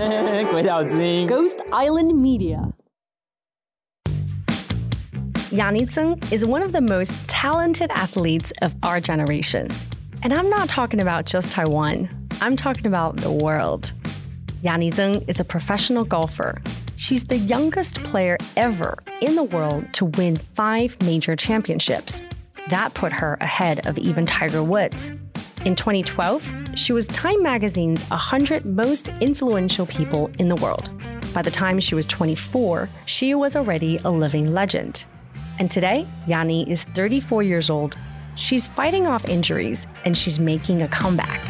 鬼岛之音，Ghost Island Media. Yani Tseng is one of the most talented athletes of our generation. And I'm not talking about just Taiwan, I'm talking about the world. Yani Tseng is a professional golfer. She's the youngest player ever in the world to win five major championships. That put her ahead of even Tiger Woods, in 2012, she was Time Magazine's 100 most influential people in the world. By the time she was 24, she was already a living legend. And today, Yani is 34 years old. She's fighting off injuries and she's making a comeback.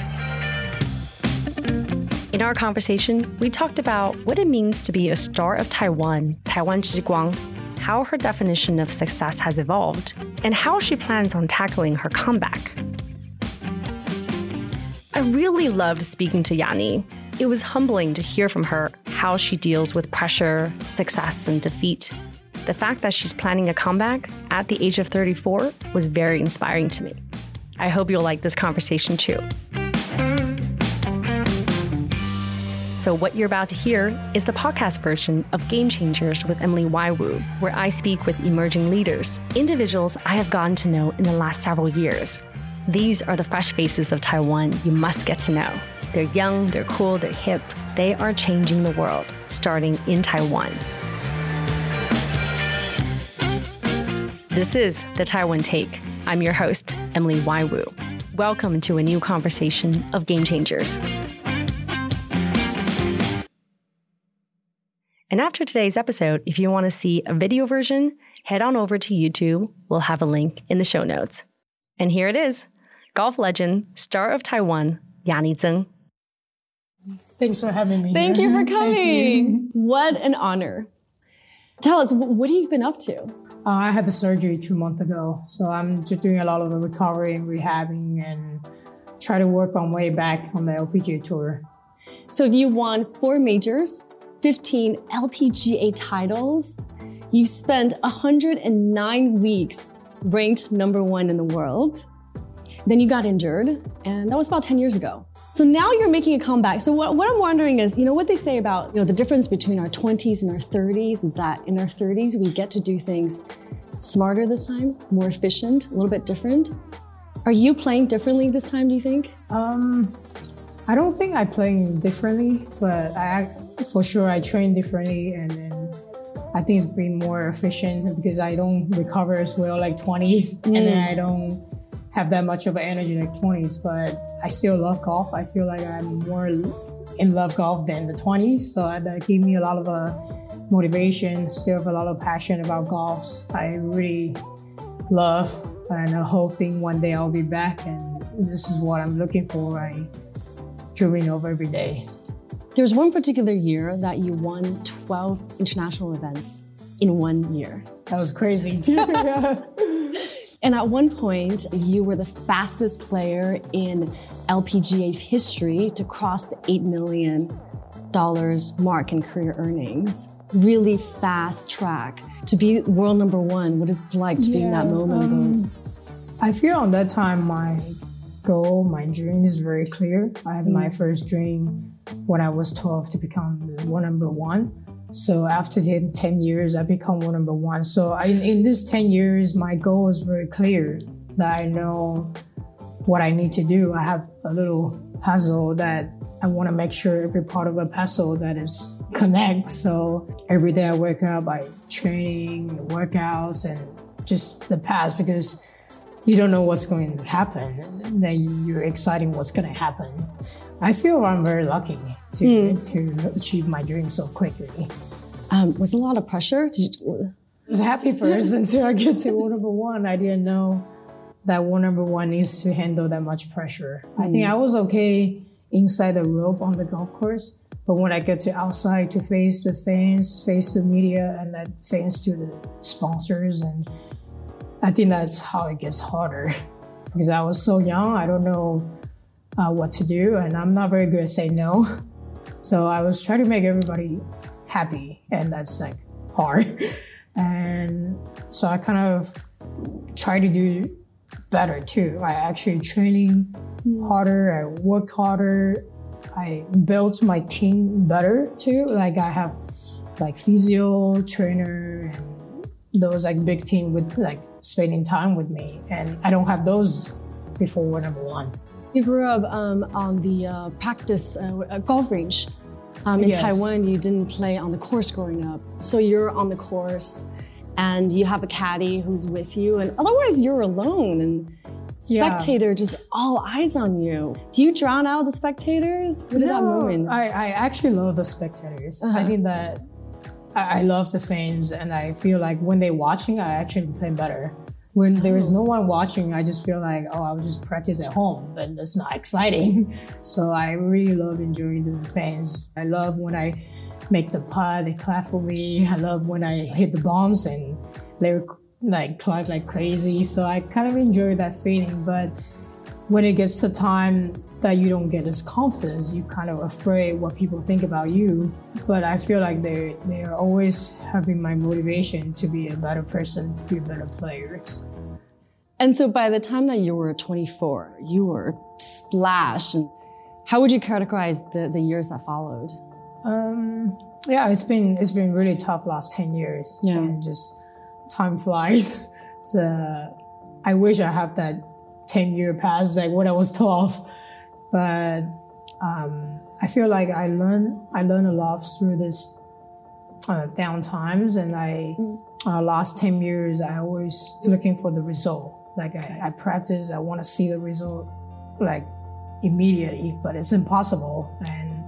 In our conversation, we talked about what it means to be a star of Taiwan, Taiwan Zhiguang, how her definition of success has evolved, and how she plans on tackling her comeback. I really loved speaking to Yani. It was humbling to hear from her how she deals with pressure, success, and defeat. The fact that she's planning a comeback at the age of 34 was very inspiring to me. I hope you'll like this conversation too. So, what you're about to hear is the podcast version of Game Changers with Emily Y. Wu, where I speak with emerging leaders, individuals I have gotten to know in the last several years. These are the fresh faces of Taiwan you must get to know. They're young, they're cool, they're hip. They are changing the world, starting in Taiwan. This is the Taiwan Take. I'm your host, Emily Y. Wu. Welcome to a new conversation of Game Changers. And after today's episode, if you want to see a video version, head on over to YouTube. We'll have a link in the show notes. And here it is golf legend, star of Taiwan, Yani Tseng. Thanks for having me. Thank here. you for coming. you. What an honor. Tell us, wh- what have you been up to? Uh, I had the surgery two months ago, so I'm just doing a lot of recovery and rehabbing and try to work my way back on the LPGA tour. So if you won four majors, 15 LPGA titles. You've spent 109 weeks ranked number one in the world. Then you got injured, and that was about 10 years ago. So now you're making a comeback. So what, what I'm wondering is, you know, what they say about, you know, the difference between our 20s and our 30s is that in our 30s, we get to do things smarter this time, more efficient, a little bit different. Are you playing differently this time, do you think? Um, I don't think I play differently, but I for sure I train differently, and I think it's been more efficient because I don't recover as well like 20s, and then I don't have that much of an energy like 20s. But I still love golf. I feel like I'm more in love golf than the 20s, so that gave me a lot of uh, motivation. Still have a lot of passion about golf. I really love and I'm hoping one day I'll be back and this is what I'm looking for. I dreaming of every day. There's one particular year that you won 12 international events in one year. That was crazy too. And at one point, you were the fastest player in LPGA history to cross the $8 million mark in career earnings. Really fast track. To be world number one, what is it like to be in that moment? um, I feel on that time my goal, my dream is very clear. I had my first dream when I was 12 to become one number one. So after 10, 10 years, I become one number one. So I, in this 10 years, my goal is very clear that I know what I need to do. I have a little puzzle that I want to make sure every part of a puzzle that is connect. So every day I wake up, I training, workouts, and just the past because you don't know what's going to happen. Then you're exciting what's going to happen. I feel I'm very lucky to to achieve my dream so quickly. Um, was a lot of pressure? You, I was happy first until I get to one number one. I didn't know that one number one needs to handle that much pressure. I think I was okay inside the rope on the golf course, but when I get to outside to face the fans, face the media, and then face to the sponsors, and I think that's how it gets harder because I was so young. I don't know uh, what to do, and I'm not very good at saying no. So I was trying to make everybody happy, and that's like hard. And so I kind of try to do better too. I actually training harder, I work harder, I built my team better too. Like I have like physio trainer and those like big team with like spending time with me, and I don't have those before War Number One. You grew up um, on the uh, practice uh, golf range. Um, in Yes. Taiwan, you didn't play on the course growing up, so you're on the course, and you have a caddy who's with you, and otherwise you're alone and Yeah. spectator just all eyes on you. Do you drown out the spectators? What is that No, moment? I, I actually love the spectators. Uh-huh. I think that I, love the fans, and I feel like when they're watching, I actually play better. When there is no one watching, I just feel like, oh, I'll just practice at home, but that's not exciting. So I really love enjoying the fans. I love when I make the putt, they clap for me. I love when I hit the bombs and they like clap like crazy. So I kind of enjoy that feeling, but when it gets to time that you don't get as confidence, you kind of afraid what people think about you. But I feel like they they are always having my motivation to be a better person, to be a better player. And so by the time that you were 24, you were splashed. And how would you characterize the, the years that followed? Um, yeah, it's been it's been really tough last ten years, Yeah. and just time flies. so I wish I have that ten year pass like when I was twelve, but um, I feel like I learned I learned a lot through this uh, down times, and I uh, last ten years I always looking for the result. Like I, I practice, I want to see the result like immediately, but it's impossible and.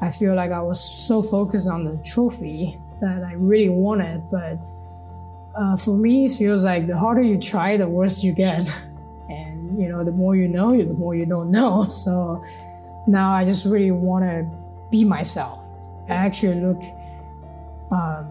I feel like I was so focused on the trophy that I really wanted, but uh, for me, it feels like the harder you try, the worse you get. You know, the more you know, the more you don't know. So now I just really want to be myself. I actually look um,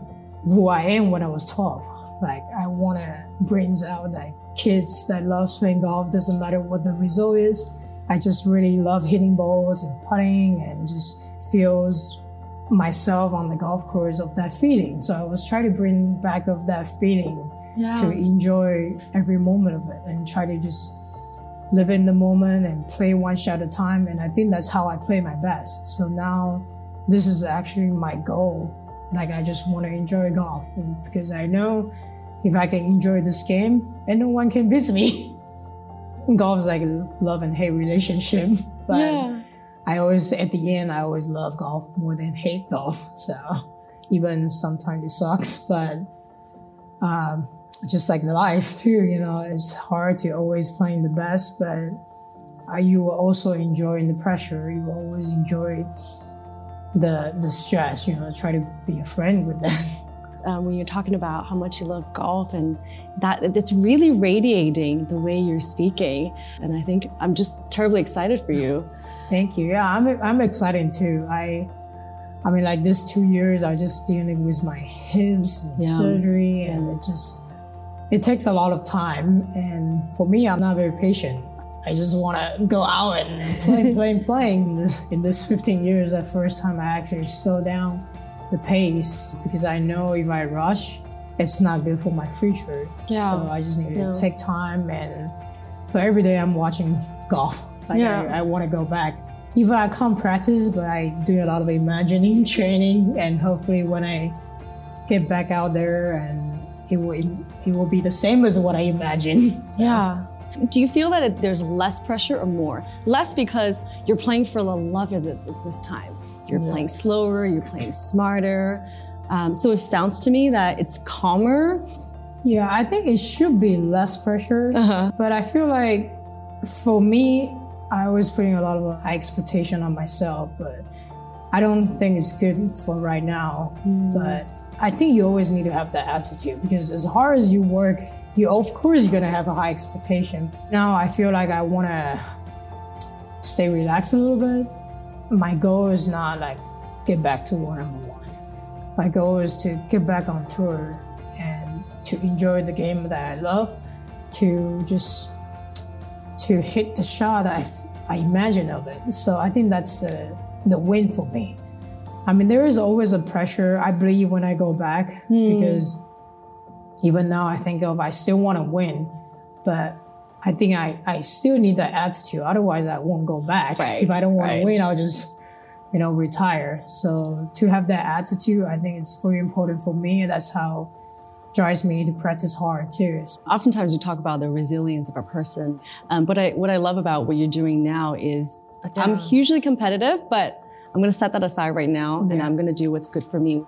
who I am when I was 12. Like I want to bring out like kids that love playing golf. Doesn't matter what the result is. I just really love hitting balls and putting and just feels myself on the golf course of that feeling. So I was trying to bring back of that feeling Yeah. to enjoy every moment of it and try to just live in the moment and play one shot at a time. And I think that's how I play my best. So now this is actually my goal. Like I just want to enjoy golf because I know if I can enjoy this game, and no one can beat me. golf is like a love and hate relationship, but yeah. I always at the end I always love golf more than hate golf. So even sometimes it sucks, but um, just like life too, you know, it's hard to always playing the best, but you will also enjoy the pressure. You will always enjoy the the stress. You know, try to be a friend with them. um, when you're talking about how much you love golf and that it's really radiating the way you're speaking. And I think I'm just terribly excited for you. Thank you. Yeah, I'm I'm excited too. I I mean like this two years I just dealing with my hips and Yeah. surgery and it just it takes a lot of time and for me I'm not very patient. I just want to go out and play, playing, playing. This, in this 15 years, the first time I actually slow down the pace because I know if I rush, it's not good for my future. Yeah. So I just need to take time and. But every day I'm watching golf. Like Yeah. I, I want to go back. Even I can't practice, but I do a lot of imagining training, and hopefully when I get back out there, and it will it will be the same as what I imagined. Yeah. Do you feel that it, there's less pressure or more? Less because you're playing for the love of it this time. You're playing slower, you're playing smarter. Um, so it sounds to me that it's calmer. Yeah, I think it should be less pressure, Uh-huh. but I feel like for me, I was putting a lot of high expectation on myself, but I don't think it's good for right now. But I think you always need to have that attitude because as hard as you work, you of course you're gonna have a high expectation. Now I feel like I wanna stay relaxed a little bit. My goal is not like get back to war number one. My goal is to get back on tour and to enjoy the game that I love, to just to hit the shot I, I imagine of it. So I think that's the the win for me. I mean, there is always a pressure. I believe when I go back because even now I think of I still want to win, but I think I, I still need that attitude. Otherwise, I won't go back. Right, If I don't want right. to win, I'll just, you know, retire. So to have that attitude, I think it's very important for me. And that's how drives me to practice hard too. Oftentimes we talk about the resilience of a person, um, but I, what I love about what you're doing now is I'm hugely competitive, but I'm going to set that aside right now, and I'm going to do what's good for me.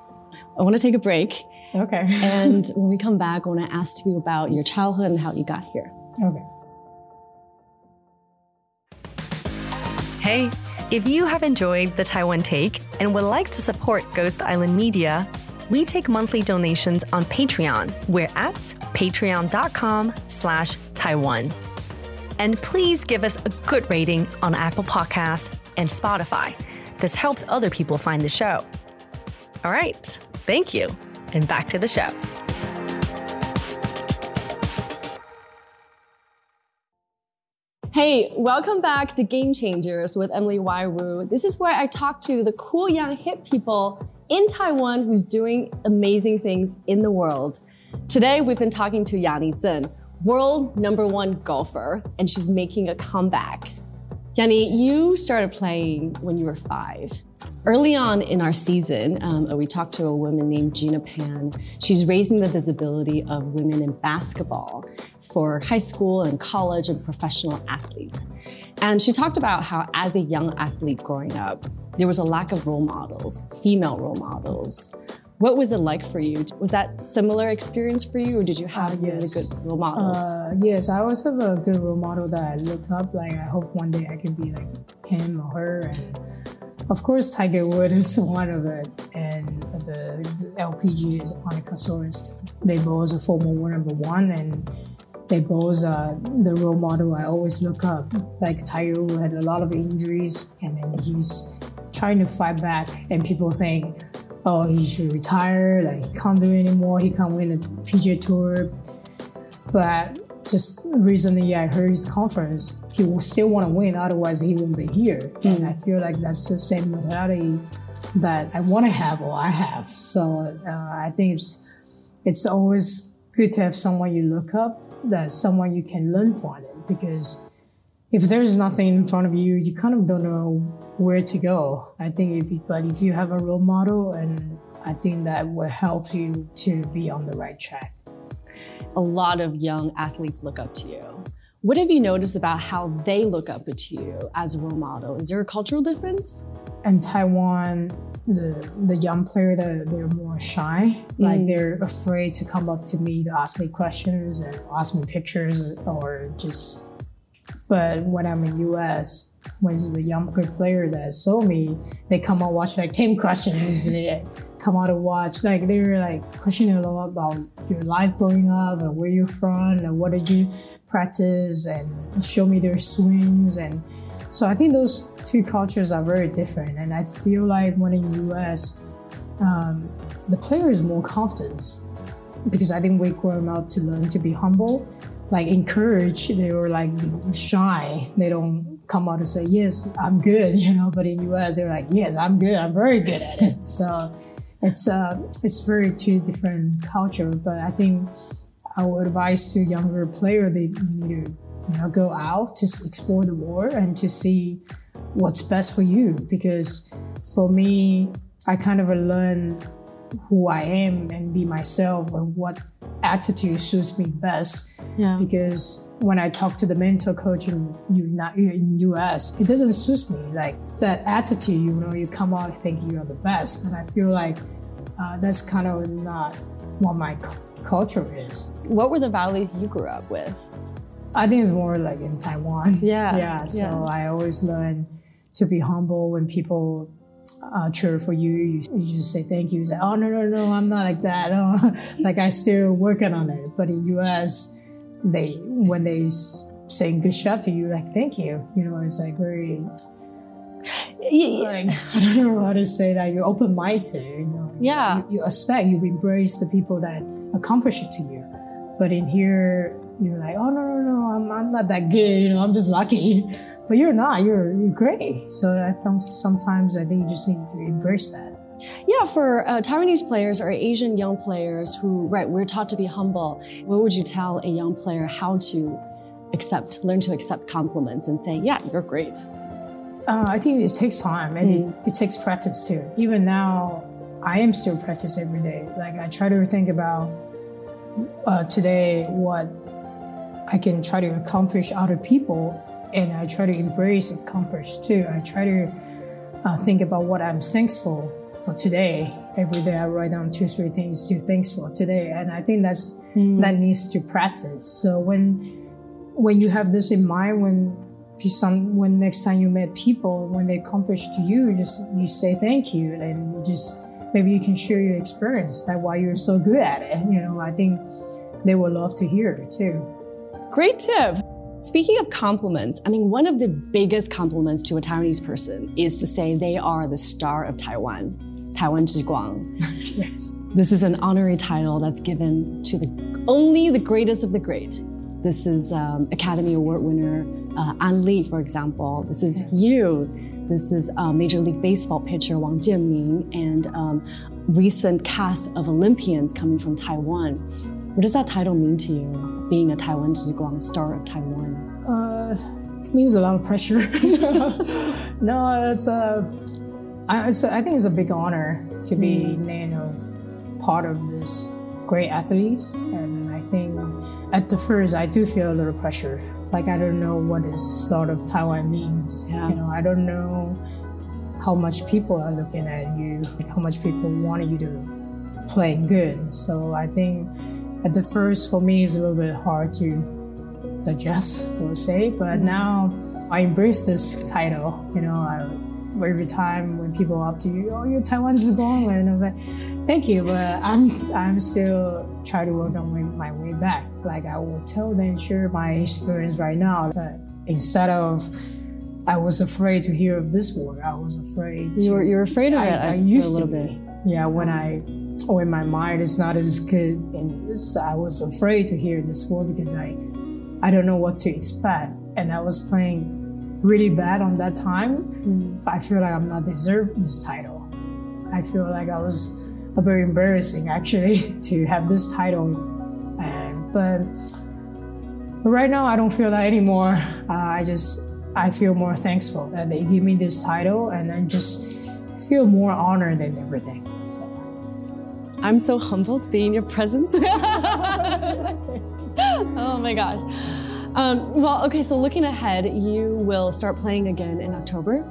I want to take a break, Okay. and when we come back, I want to ask you about your childhood and how you got here. okay. Hey, if you have enjoyed the Taiwan Take and would like to support Ghost Island Media, we take monthly donations on Patreon. We're at patreon.com slash Taiwan. And please give us a good rating on Apple Podcasts and Spotify. This helps other people find the show. All right, thank you. And back to the show. Hey, welcome back to Game Changers with Emily Y. Wu. This is where I talk to the cool young hip people in Taiwan who's doing amazing things in the world. Today we've been talking to Yani Tseng, world number one golfer, and she's making a comeback. Yani, you started playing when you were five. Early on in our season, um, we talked to a woman named Gina Pan. She's raising the visibility of women in basketball for high school and college and professional athletes. And she talked about how, as a young athlete growing up, there was a lack of role models, female role models. What was it like for you? Was that similar experience for you, or did you have Uh, really good role models? Uh, yes, I always have a good role model that I look up. Like, I hope one day I can be like him or her. And of course, Tiger Wood is one of it. And the, the LPG is Soros. They both are former world number one. And they both are the role model I always look up. Like, Tiger Wood had a lot of injuries, and then he's trying to fight back. And people think, oh, he should retire. Like, he can't do it anymore. He can't win the PGA Tour. But just recently, I heard his conference. He will still want to win, otherwise he won't be here. And I feel like that's the same mentality that I want to have or I have. So uh, I think it's it's always good to have someone you look up, that someone you can learn from it. Because if there's nothing in front of you, you kind of don't know where to go. I think if you, but if you have a role model, and I think that will help you to be on the right track. a lot of young athletes look up to you. What have you noticed about how they look up to you as a role model? Is there a cultural difference? in Taiwan, the the young player that they're more shy, like mm. they're afraid to come up to me to ask me questions and ask me pictures or just. But when I'm in US, when the younger player that saw me, they come out watch like ten questions. They come out to watch like they're like questioning a lot about your life growing up and where you're from and what did you practice and show me their swings and so I think those two cultures are very different, and I feel like when in US, um, the player is more confident because I think we grown up to learn to be humble, like encourage. They were like shy. They don't come out and say yes, I'm good, you know. But in US, they're like yes, I'm good. I'm very good at it. So it's uh, it's very two different culture. But I think I would advise to younger player they need to you know go out to explore the world and to see what's best for you because for me i kind of learned who i am and be myself and what attitude suits me best Yeah. because when i talk to the mentor coach in, in us it doesn't suit me like that attitude you know you come out thinking you're the best and i feel like uh, that's kind of not what my cu- culture is What were the values you grew up with? I think it's more like in Taiwan. Yeah, Yeah. So yeah. I always learn to be humble when people uh, cheer for you. You, you just say thank you. You say, oh, no, no, no, I'm not like that. Oh, like I still working on it. But in US, they, when they saying good shot to you, like, thank you. You know, it's like very, like, I don't know how to say that. You're open minded. You know, Yeah. You, you expect, you embrace the people that accomplish it to you. But in here, you're like, oh no no no, I'm, I'm not that good. You know, I'm just lucky. But you're not. You're you're great. So I think sometimes I think you just need to embrace that. Yeah, for uh, Taiwanese players or Asian young players who, right, we're taught to be humble. What would you tell a young player how to accept, learn to accept compliments and say, yeah, you're great? Uh, I think it takes time and mm. it, it takes practice too. Even now, I am still practice every day. Like I try to think about uh, today what I can try to accomplish other people, and I try to embrace accomplish too. I try to uh, think about what I'm thankful for today. Every day I write down two, three things to thanks for today, and I think that's mm. that needs to practice. So when when you have this in mind, when some when next time you met people, when they accomplish to you, just you say thank you, and just maybe you can share your experience, that why you're so good at it. You know, I think they would love to hear it too. Great tip. Speaking of compliments, I mean, one of the biggest compliments to a Taiwanese person is to say they are the star of Taiwan, Taiwan Zhiguang. yes. This is an honorary title that's given to the only the greatest of the great. This is um, Academy Award winner uh, Ang Lee, for example. This is you. This is uh, Major League Baseball pitcher Wang Chien-ming and um, recent cast of Olympians coming from Taiwan. What does that title mean to you, being a Taiwan Zhiguang star of Taiwan? Uh, means a lot of pressure. no, it's a, I, I think it's a big honor to be mm. named of part of this great athletes. And I think at the first, I do feel a little pressure. Like, I don't know what is sort of Taiwan means. Yeah. You know, I don't know how much people are looking at you, like how much people want you to play good. So I think at the first, for me, it's a little bit hard to digest, I would say. But mm-hmm. now I embrace this title. You know, I, every time when people up to you, oh, you're Taiwan Zhiguang, and I was like, thank you, but I'm I'm still trying to work on my way back. Like I will tell them, share my experience right now, but instead of I was afraid to hear of this word. I was afraid. You were you're afraid of I, it. I, I used to be. Yeah, when oh. I oh, when my mind is not as good, and I was afraid to hear this word because I I don't know what to expect, and I was playing really bad on that time. Mm. I feel like I'm not deserved this title. I feel like I was a very embarrassing actually to have this title. And, but, right now I don't feel that anymore. Uh, I just I feel more thankful that they give me this title, and I just feel more honored than everything. I'm so humbled to be in your presence. oh my gosh. Um, well, okay, so looking ahead, you will start playing again in October.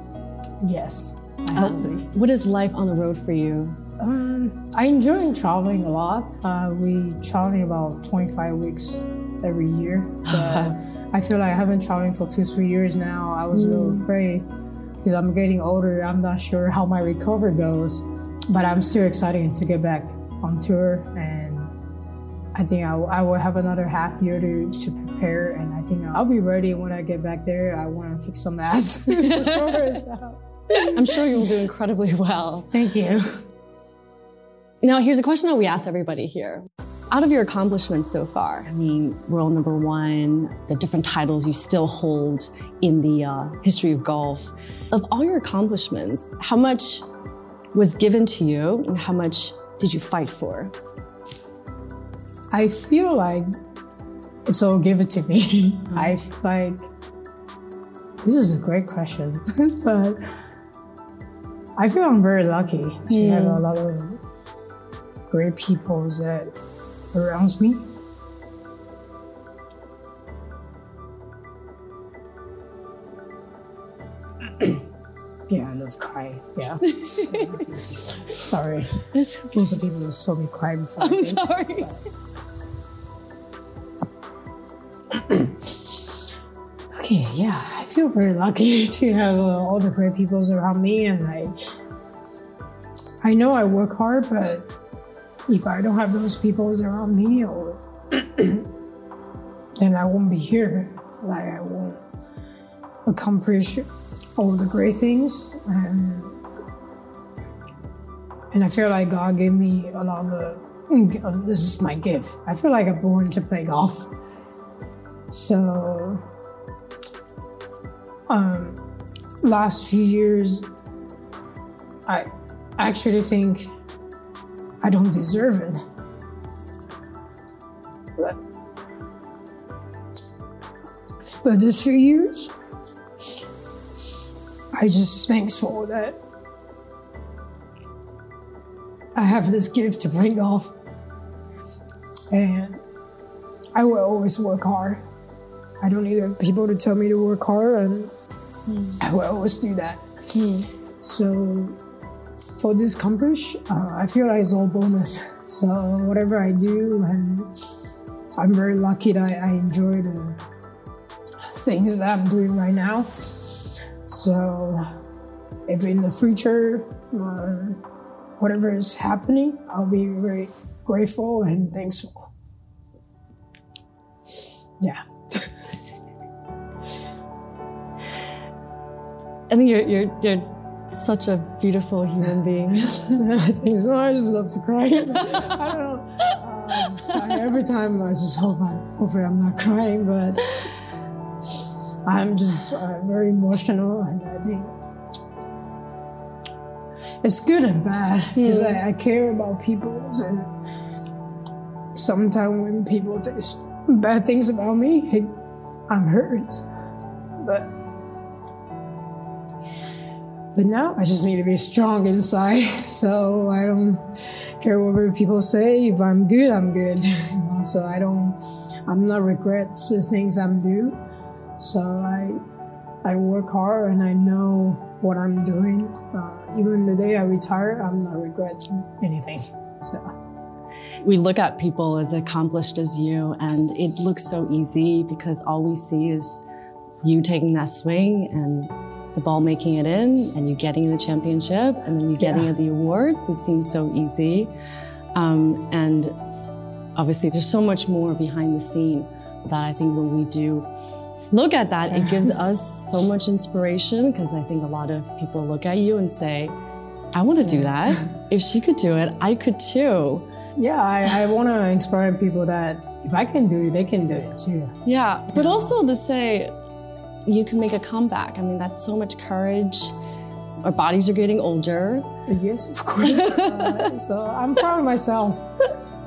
Yes, um, what is life on the road for you? Um, I enjoy traveling a lot. Uh, we traveling about 25 weeks every year. But I feel like I haven't traveling for two, three years now. I was mm. a little mm. afraid because I'm getting older. I'm not sure how my recovery goes, but I'm still excited to get back on tour and I think I, I will have another half year to, to prepare, and I think I'll be ready when I get back there. I want to kick some ass. I'm sure you'll do incredibly well. Thank you. Now, here's a question that we ask everybody here. Out of your accomplishments so far, I mean, world number one, the different titles you still hold in the uh, history of golf, of all your accomplishments, how much was given to you and how much did you fight for? I feel like it's give it to me. I feel like this is a great question, but I feel I'm very lucky to mm. have a lot of great people that around me. yeah, I love crying. Yeah. sorry. Most of people who saw me cry before. I'm sorry. But. okay, yeah, I feel very lucky to have uh, all the great people around me, and I, I know I work hard, but if I don't have those people around me, or then I won't be here. Like I won't accomplish all the great things, and and I feel like God gave me a lot of. Mm, this is my gift. I feel like I'm born to play golf. So, um, last few years, I actually think I don't deserve it. But this few years, I just thankful that I have this gift to play golf. And I will always work hard. I don't need people to tell me to work hard, and mm. I will always do that. Mm. So for this accomplish, uh, I feel like it's all bonus. So whatever I do, and I'm very lucky that I enjoy the things that I'm doing right now. So if in the future, uh, whatever is happening, I'll be very grateful and thankful. Yeah. I think you're you're you're such a beautiful human being. I think so. I just love to cry. I don't know. Uh, just, every time I just hope I hopefully I'm not crying, but I'm just uh, very emotional, and I think it's good and bad because mm. I, I, care about people, and sometimes when people say bad things about me, it, I'm hurt. But but now I just need to be strong inside, so I don't care what people say. If I'm good, I'm good. so I don't, I'm not regrets the things I'm do. So I, I work hard and I know what I'm doing. Uh, even the day I retire, I'm not regretting anything. So. We look at people as accomplished as you, and it looks so easy because all we see is you taking that swing and the ball making it in and you getting the championship and then you getting yeah. the awards. It seems so easy. Um, and obviously, there's so much more behind the scene that I think when we do look at that, it gives us so much inspiration because I think a lot of people look at you and say, I want to do that. If she could do it, I could too. Yeah, I, I want to inspire people that if I can do it, they can do it too. Yeah, but also to say, you can make a comeback. I mean, that's so much courage. Our bodies are getting older. Yes, of course. uh, so I'm proud of myself.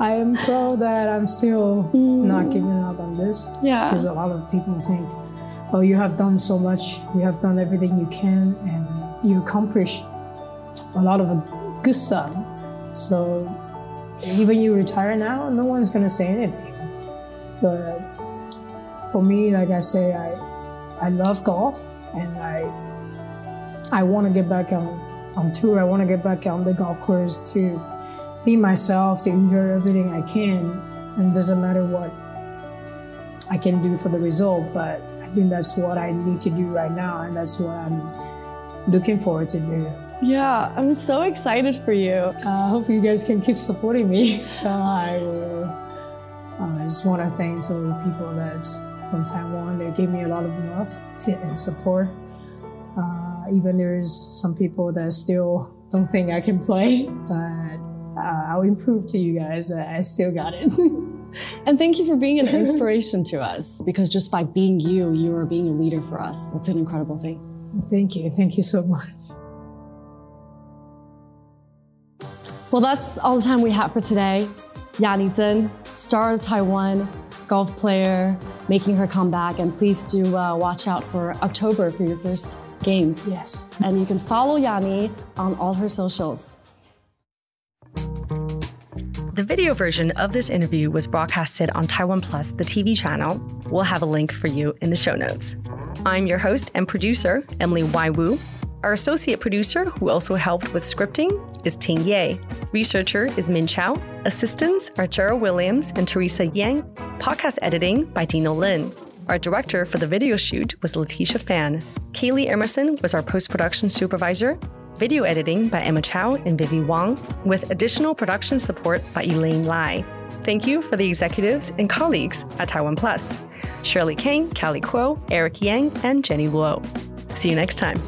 I am proud that I'm still mm. not giving up on this. Yeah. Because a lot of people think, oh, you have done so much, you have done everything you can, and you accomplish a lot of good stuff. So even you retire now, no one's gonna say anything. But for me, like I say, I I love golf and I I want to get back on on tour. I want to get back on the golf course to be myself, to enjoy everything I can, and it doesn't matter what I can do for the result. But I think that's what I need to do right now, and that's what I'm looking forward to do. Yeah, I'm so excited for you. I uh, hope you guys can keep supporting me. So I will. Uh, I just want to thank all the people that's from Taiwan. They gave me a lot of love and support. Uh, even there's some people that still don't think I can play, but uh, I'll improve to you guys. that I still got it. and thank you for being an inspiration to us because just by being you, you are being a leader for us. That's an incredible thing. Thank you. Thank you so much. Well, that's all the time we have for today. Yani Tseng, star of Taiwan, golf player, making her comeback. And please do uh, watch out for October for your first games. Yes. And you can follow Yani on all her socials. The video version of this interview was broadcasted on Taiwan Plus, the TV channel. We'll have a link for you in the show notes. I'm your host and producer, Emily Y. Wu. Our associate producer, who also helped with scripting, is Ting Yeh. Researcher is Min Chao. Assistants are Gerald Williams and Teresa Yen. Podcast editing by Dino Lin. Our director for the video shoot was Laticia Fan. Kaley Emerson was our post production supervisor. Video editing by Emma Chou and Vivi Wang, with additional production support by Elaine Lai. Thank you for the executives and colleagues at Taiwan Plus Shirley Keng, Kelly Kuo, Eric Yang, and Jenny Luo. See you next time.